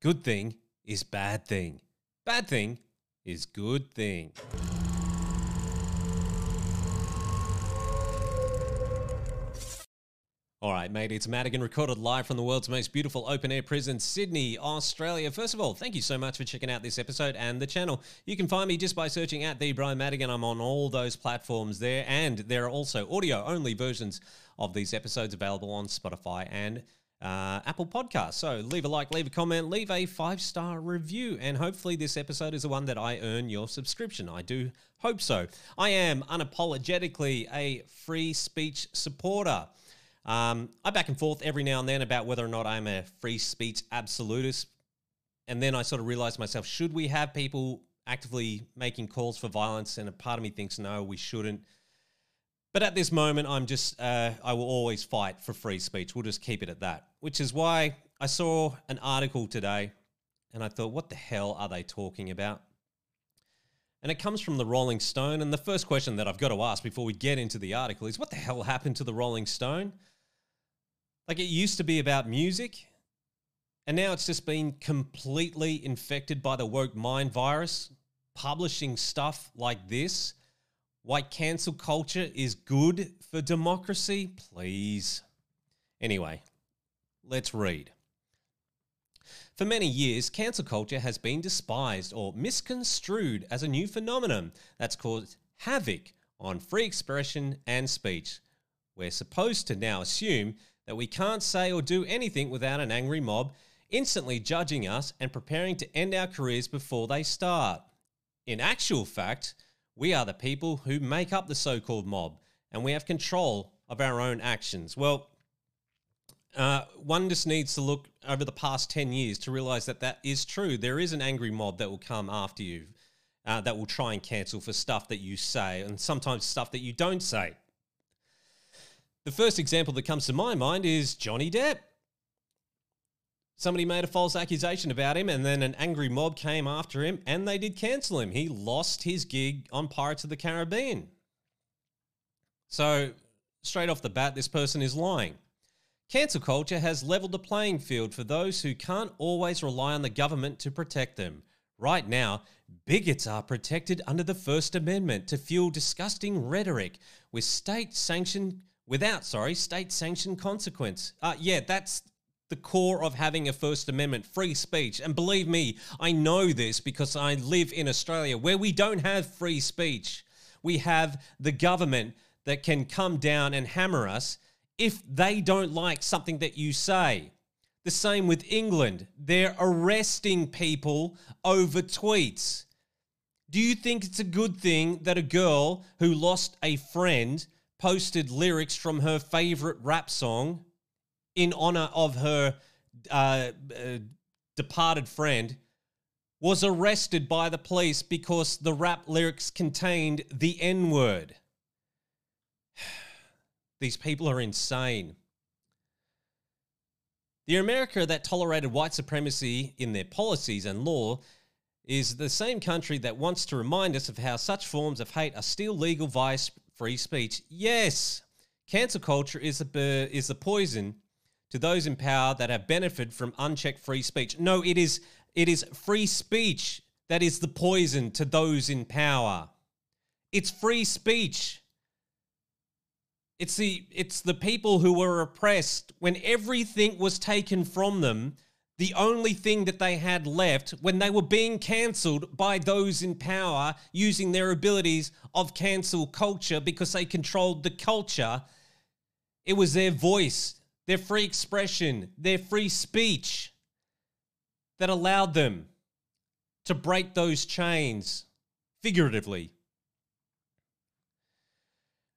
Good thing is bad thing. Bad thing is good thing. All right, mate, it's Madigan recorded live from the world's most beautiful open air prison, Sydney, Australia. First of all, thank you so much for checking out this episode and the channel. You can find me just by searching at The Bryan Madigan. I'm on all those platforms there, and there are also audio only versions of these episodes available on Spotify and uh, Apple Podcasts. So leave a like, leave a comment, leave a five star review, and hopefully this episode is the one that I earn your subscription. I do hope so. I am unapologetically a free speech supporter. Um, I back and forth every now and then about whether or not I'm a free speech absolutist. And then I sort of realized myself, should we have people actively making calls for violence? And a part of me thinks, no, we shouldn't. But at this moment, I'm just, uh, I will always fight for free speech. We'll just keep it at that, which is why I saw an article today and I thought, what the hell are they talking about? And it comes from the Rolling Stone. And the first question that I've got to ask before we get into the article is what the hell happened to the Rolling Stone? Like it used to be about music, and now it's just been completely infected by the woke mind virus, publishing stuff like this. Why cancel culture is good for democracy? Please. Anyway, let's read. For many years, cancel culture has been despised or misconstrued as a new phenomenon that's caused havoc on free expression and speech. We're supposed to now assume that we can't say or do anything without an angry mob instantly judging us and preparing to end our careers before they start. In actual fact, we are the people who make up the so called mob and we have control of our own actions. Well, uh, one just needs to look over the past 10 years to realize that that is true. There is an angry mob that will come after you uh, that will try and cancel for stuff that you say and sometimes stuff that you don't say. The first example that comes to my mind is Johnny Depp. Somebody made a false accusation about him, and then an angry mob came after him, and they did cancel him. He lost his gig on Pirates of the Caribbean. So, straight off the bat, this person is lying. Cancel culture has leveled the playing field for those who can't always rely on the government to protect them. Right now, bigots are protected under the First Amendment to fuel disgusting rhetoric with state sanctioned without, sorry, state sanctioned consequence. Uh, yeah, that's the core of having a First Amendment free speech. And believe me, I know this because I live in Australia where we don't have free speech. We have the government that can come down and hammer us if they don't like something that you say. The same with England. They're arresting people over tweets. Do you think it's a good thing that a girl who lost a friend posted lyrics from her favorite rap song in honor of her uh, uh, departed friend was arrested by the police because the rap lyrics contained the N word. These people are insane. The America that tolerated white supremacy in their policies and law is the same country that wants to remind us of how such forms of hate are still legal via free speech. Yes, cancel culture is the is the poison to those in power that have benefited from unchecked free speech. No, it is it is free speech that is the poison to those in power. It's free speech. It's the it's the people who were oppressed when everything was taken from them the only thing that they had left when they were being cancelled by those in power using their abilities of cancel culture because they controlled the culture. It was their voice, their free expression, their free speech that allowed them to break those chains figuratively.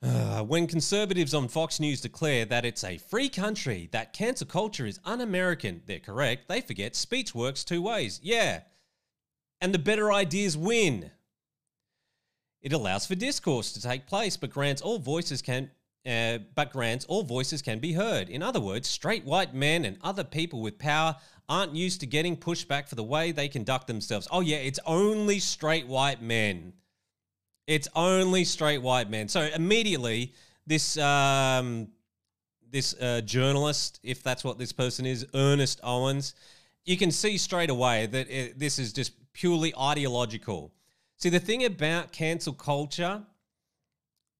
Uh, when conservatives on Fox News declare that it's a free country, that cancel culture is un American, they're correct. They forget speech works two ways. Yeah. And the better ideas win. It allows for discourse to take place, but grants all voices can. Uh, but grants all voices can be heard. In other words, straight white men and other people with power aren't used to getting pushback for the way they conduct themselves. Oh, yeah, it's only straight white men. It's only straight white men. So immediately, this um, this uh, journalist, if that's what this person is, Ernest Owens, you can see straight away that it, this is just purely ideological. See, the thing about cancel culture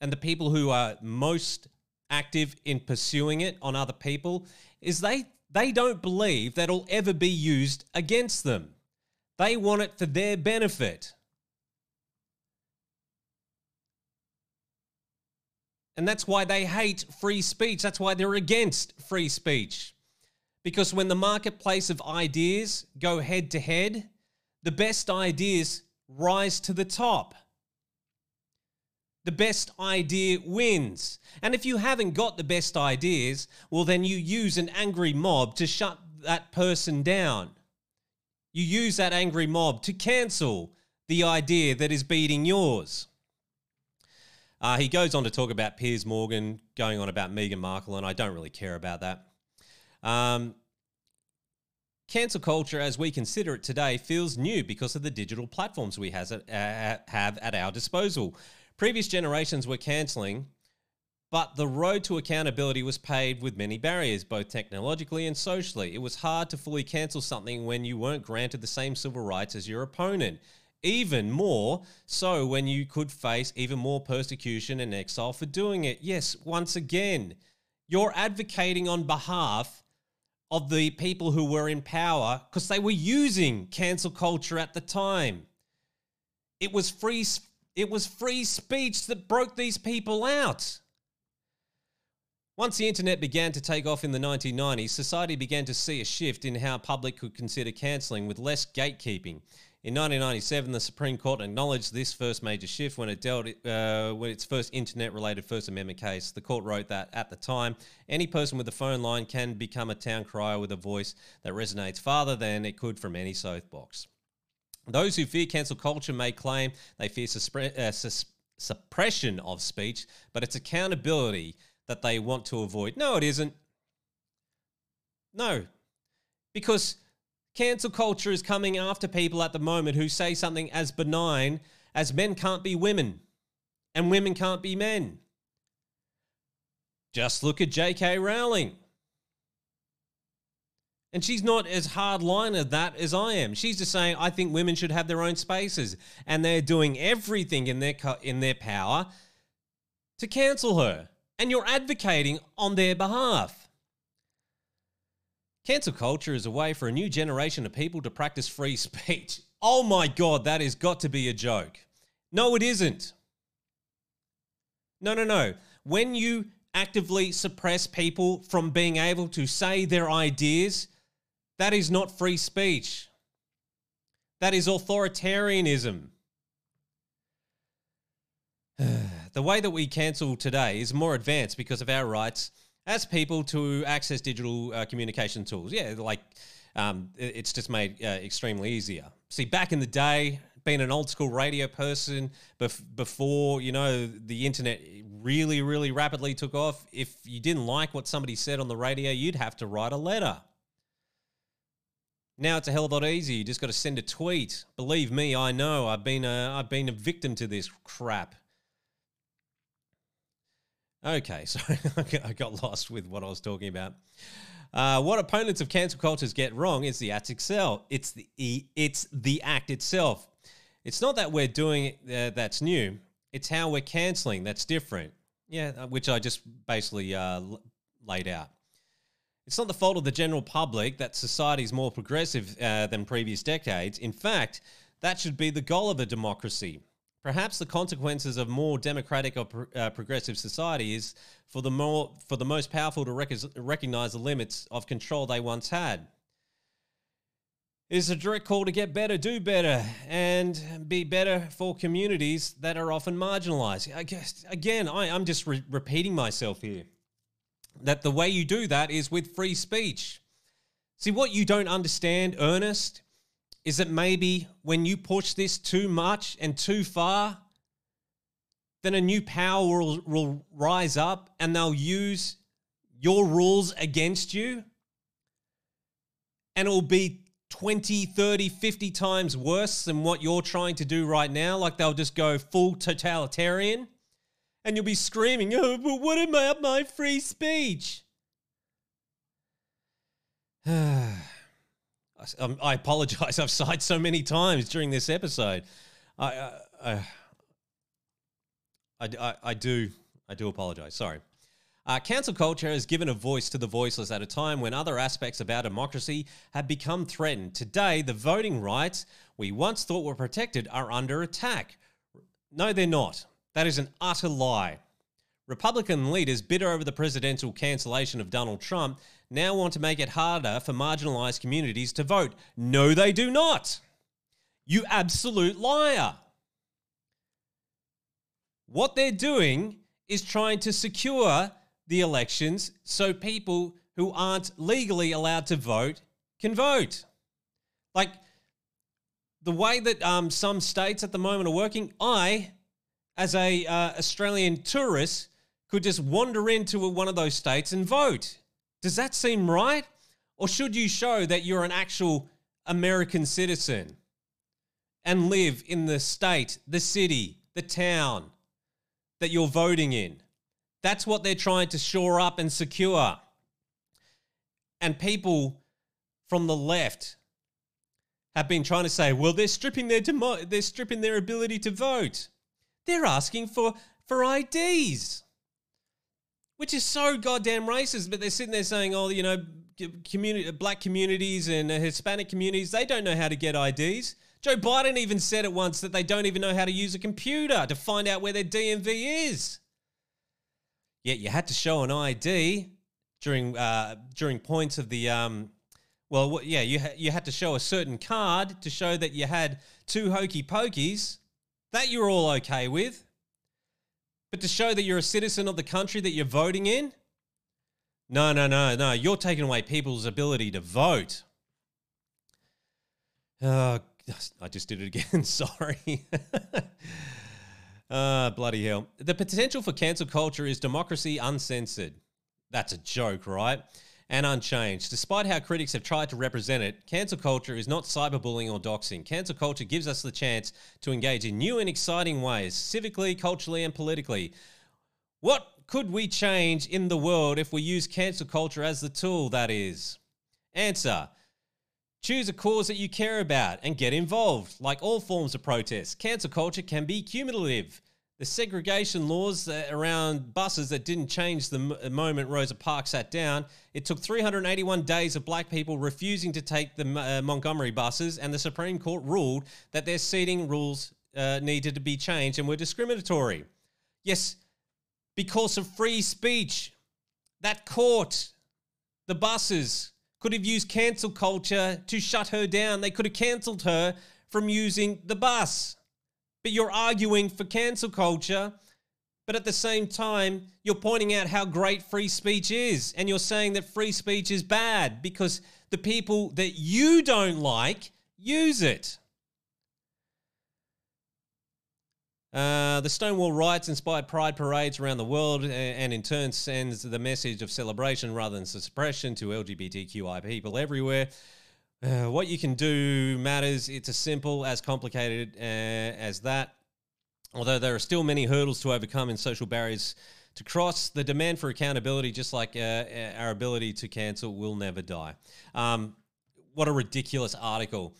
and the people who are most active in pursuing it on other people is they they don't believe that'll ever be used against them. They want it for their benefit. And that's why they hate free speech. That's why they're against free speech. Because when the marketplace of ideas go head to head, the best ideas rise to the top. The best idea wins. And if you haven't got the best ideas, well, then you use an angry mob to shut that person down. You use that angry mob to cancel the idea that is beating yours. Uh, he goes on to talk about Piers Morgan going on about Meghan Markle, and I don't really care about that. Um, cancel culture, as we consider it today, feels new because of the digital platforms we has, uh, have at our disposal. Previous generations were cancelling, but the road to accountability was paved with many barriers, both technologically and socially. It was hard to fully cancel something when you weren't granted the same civil rights as your opponent. Even more so when you could face even more persecution and exile for doing it. Yes, once again, you're advocating on behalf of the people who were in power because they were using cancel culture at the time. It was free it was free speech that broke these people out. Once the internet began to take off in the 1990s, society began to see a shift in how public could consider cancelling with less gatekeeping. In 1997, the Supreme Court acknowledged this first major shift when it dealt uh, with its first internet-related First Amendment case. The court wrote that at the time, any person with a phone line can become a town crier with a voice that resonates farther than it could from any soapbox. Those who fear cancel culture may claim they fear uh, sus- suppression of speech, but it's accountability that they want to avoid. No, it isn't. No, because Cancel culture is coming after people at the moment who say something as benign as men can't be women and women can't be men. Just look at J.K. Rowling. And she's not as hardline as that as I am. She's just saying I think women should have their own spaces, and they're doing everything in their in their power to cancel her. And you're advocating on their behalf. Cancel culture is a way for a new generation of people to practice free speech. Oh my God, that has got to be a joke. No, it isn't. No, no, no. When you actively suppress people from being able to say their ideas, that is not free speech. That is authoritarianism. the way that we cancel today is more advanced because of our rights as people to access digital uh, communication tools. Yeah, like um, it's just made uh, extremely easier. See, back in the day, being an old school radio person bef- before you know the internet really, really rapidly took off. If you didn't like what somebody said on the radio, you'd have to write a letter. Now it's a hell of a lot easier. You just got to send a tweet. Believe me, I know. I've been a, I've been a victim to this crap. Okay, so I got lost with what I was talking about. Uh, what opponents of cancel cultures get wrong is the act itself. It's the it's the act itself. It's not that we're doing it uh, that's new. It's how we're canceling that's different. Yeah, uh, which I just basically uh, laid out. It's not the fault of the general public that society is more progressive uh, than previous decades. In fact, that should be the goal of a democracy. Perhaps the consequences of more democratic or pro- uh, progressive society is for the more for the most powerful to rec- recognize the limits of control they once had. It is a direct call to get better, do better, and be better for communities that are often marginalized. I guess, again, I, am just re- repeating myself here. That the way you do that is with free speech. See, what you don't understand, Ernest, is that maybe when you push this too much and too far, then a new power will, will rise up and they'll use your rules against you. And it'll be 20, 30, 50 times worse than what you're trying to do right now. Like they'll just go full totalitarian. And you'll be screaming, oh, but what about my free speech? Um, I apologize. I've sighed so many times during this episode. I, uh, uh, I, I, I, do, I do apologize. Sorry. Uh, cancel culture has given a voice to the voiceless at a time when other aspects of our democracy have become threatened. Today, the voting rights we once thought were protected are under attack. No, they're not. That is an utter lie. Republican leaders bitter over the presidential cancellation of Donald Trump now want to make it harder for marginalized communities to vote. No, they do not. You absolute liar. What they're doing is trying to secure the elections so people who aren't legally allowed to vote can vote. Like the way that um, some states at the moment are working, I, as a uh, Australian tourist, could just wander into one of those states and vote. Does that seem right? Or should you show that you're an actual American citizen and live in the state, the city, the town that you're voting in? That's what they're trying to shore up and secure. And people from the left have been trying to say, well, they're stripping their demo- they're stripping their ability to vote. They're asking for for IDs, which is so goddamn racist. But they're sitting there saying, oh, you know, community, black communities and Hispanic communities, they don't know how to get IDs. Joe Biden even said it once that they don't even know how to use a computer to find out where their DMV is. Yet you had to show an ID during uh, during points of the um, well, yeah, you ha- you had to show a certain card to show that you had two hokey pokies. That you're all okay with, but to show that you're a citizen of the country that you're voting in, no, no, no, no. You're taking away people's ability to vote. Oh, I just did it again. Sorry. Uh, bloody hell. The potential for cancel culture is democracy uncensored. That's a joke, right? And unchanged. Despite how critics have tried to represent it, cancel culture is not cyberbullying or doxing. Cancel culture gives us the chance to engage in new and exciting ways, civically, culturally, and politically. What could we change in the world if we use cancel culture as the tool, that is? Answer Choose a cause that you care about and get involved. Like all forms of protest, cancel culture can be cumulative. The segregation laws around buses that didn't change the moment Rosa Parks sat down. It took 381 days of black people refusing to take the uh, Montgomery buses, and the Supreme Court ruled that their seating rules uh, needed to be changed and were discriminatory. Yes, because of free speech. That court, the buses, could have used cancel culture to shut her down. They could have cancelled her from using the bus. But you're arguing for cancel culture, but at the same time, you're pointing out how great free speech is. And you're saying that free speech is bad because the people that you don't like use it. Uh, the Stonewall riots inspired pride parades around the world and in turn sends the message of celebration rather than suppression to LGBTQI people everywhere. Uh, what you can do matters. It's as simple as complicated uh, as that. Although there are still many hurdles to overcome and social barriers to cross, the demand for accountability, just like uh, uh our ability to cancel, will never die. Um, what a ridiculous article.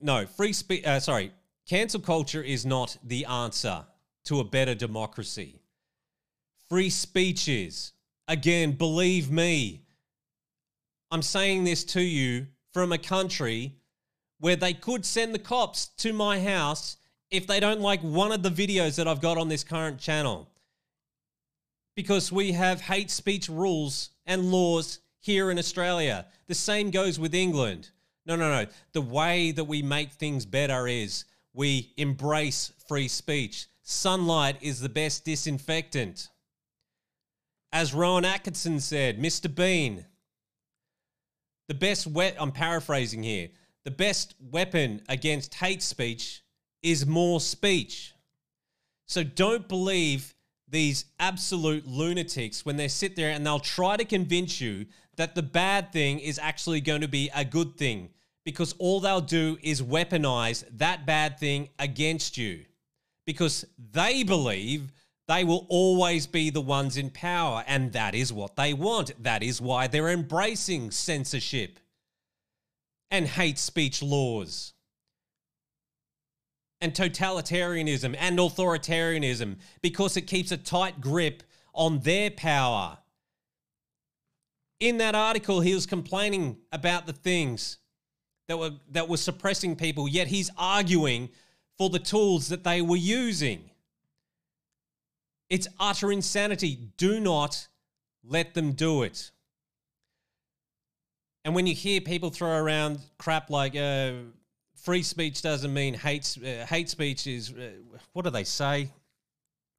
No, free speech. Uh, sorry, Cancel culture is not the answer to a better democracy. Free speech is. Again, believe me, I'm saying this to you from a country where they could send the cops to my house if they don't like one of the videos that I've got on this current channel. Because we have hate speech rules and laws here in Australia. The same goes with England. No, no, no. The way that we make things better is we embrace free speech. Sunlight is the best disinfectant. As Rowan Atkinson said, Mr. Bean, the best wet I'm paraphrasing here. The best weapon against hate speech is more speech. So don't believe these absolute lunatics when they sit there and they'll try to convince you that the bad thing is actually going to be a good thing because all they'll do is weaponize that bad thing against you because they believe They will always be the ones in power, and that is what they want. That is why they're embracing censorship and hate speech laws and totalitarianism and authoritarianism because it keeps a tight grip on their power. In that article, he was complaining about the things that were that were suppressing people, yet he's arguing for the tools that they were using. It's utter insanity. Do not let them do it. And when you hear people throw around crap like uh, free speech doesn't mean hate, uh, hate speech is, uh, what do they say?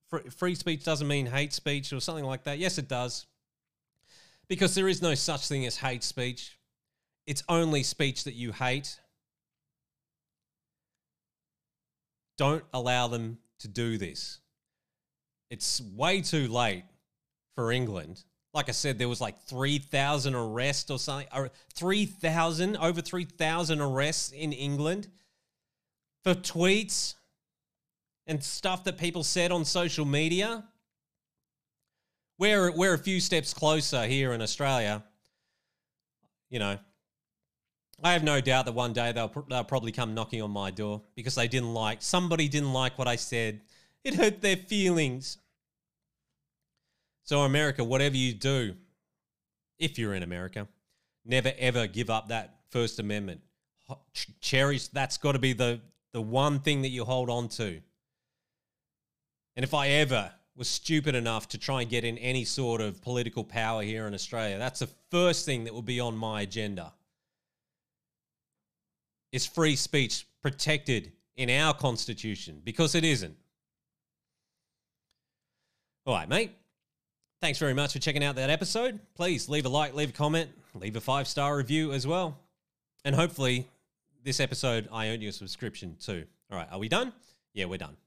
Free, free speech doesn't mean hate speech or something like that. Yes, it does. Because there is no such thing as hate speech, it's only speech that you hate. Don't allow them to do this. It's way too late for England. Like I said, there was like 3,000 arrests or something, or 3,000, over 3,000 arrests in England for tweets and stuff that people said on social media. We're, we're a few steps closer here in Australia. You know, I have no doubt that one day they'll, they'll probably come knocking on my door because they didn't like, somebody didn't like what I said. It hurt their feelings. So, America, whatever you do, if you're in America, never ever give up that First Amendment. Cherish that's got to be the, the one thing that you hold on to. And if I ever was stupid enough to try and get in any sort of political power here in Australia, that's the first thing that will be on my agenda. Is free speech protected in our constitution? Because it isn't. All right, mate. Thanks very much for checking out that episode. Please leave a like, leave a comment, leave a five star review as well. And hopefully, this episode, I earned you a subscription too. All right, are we done? Yeah, we're done.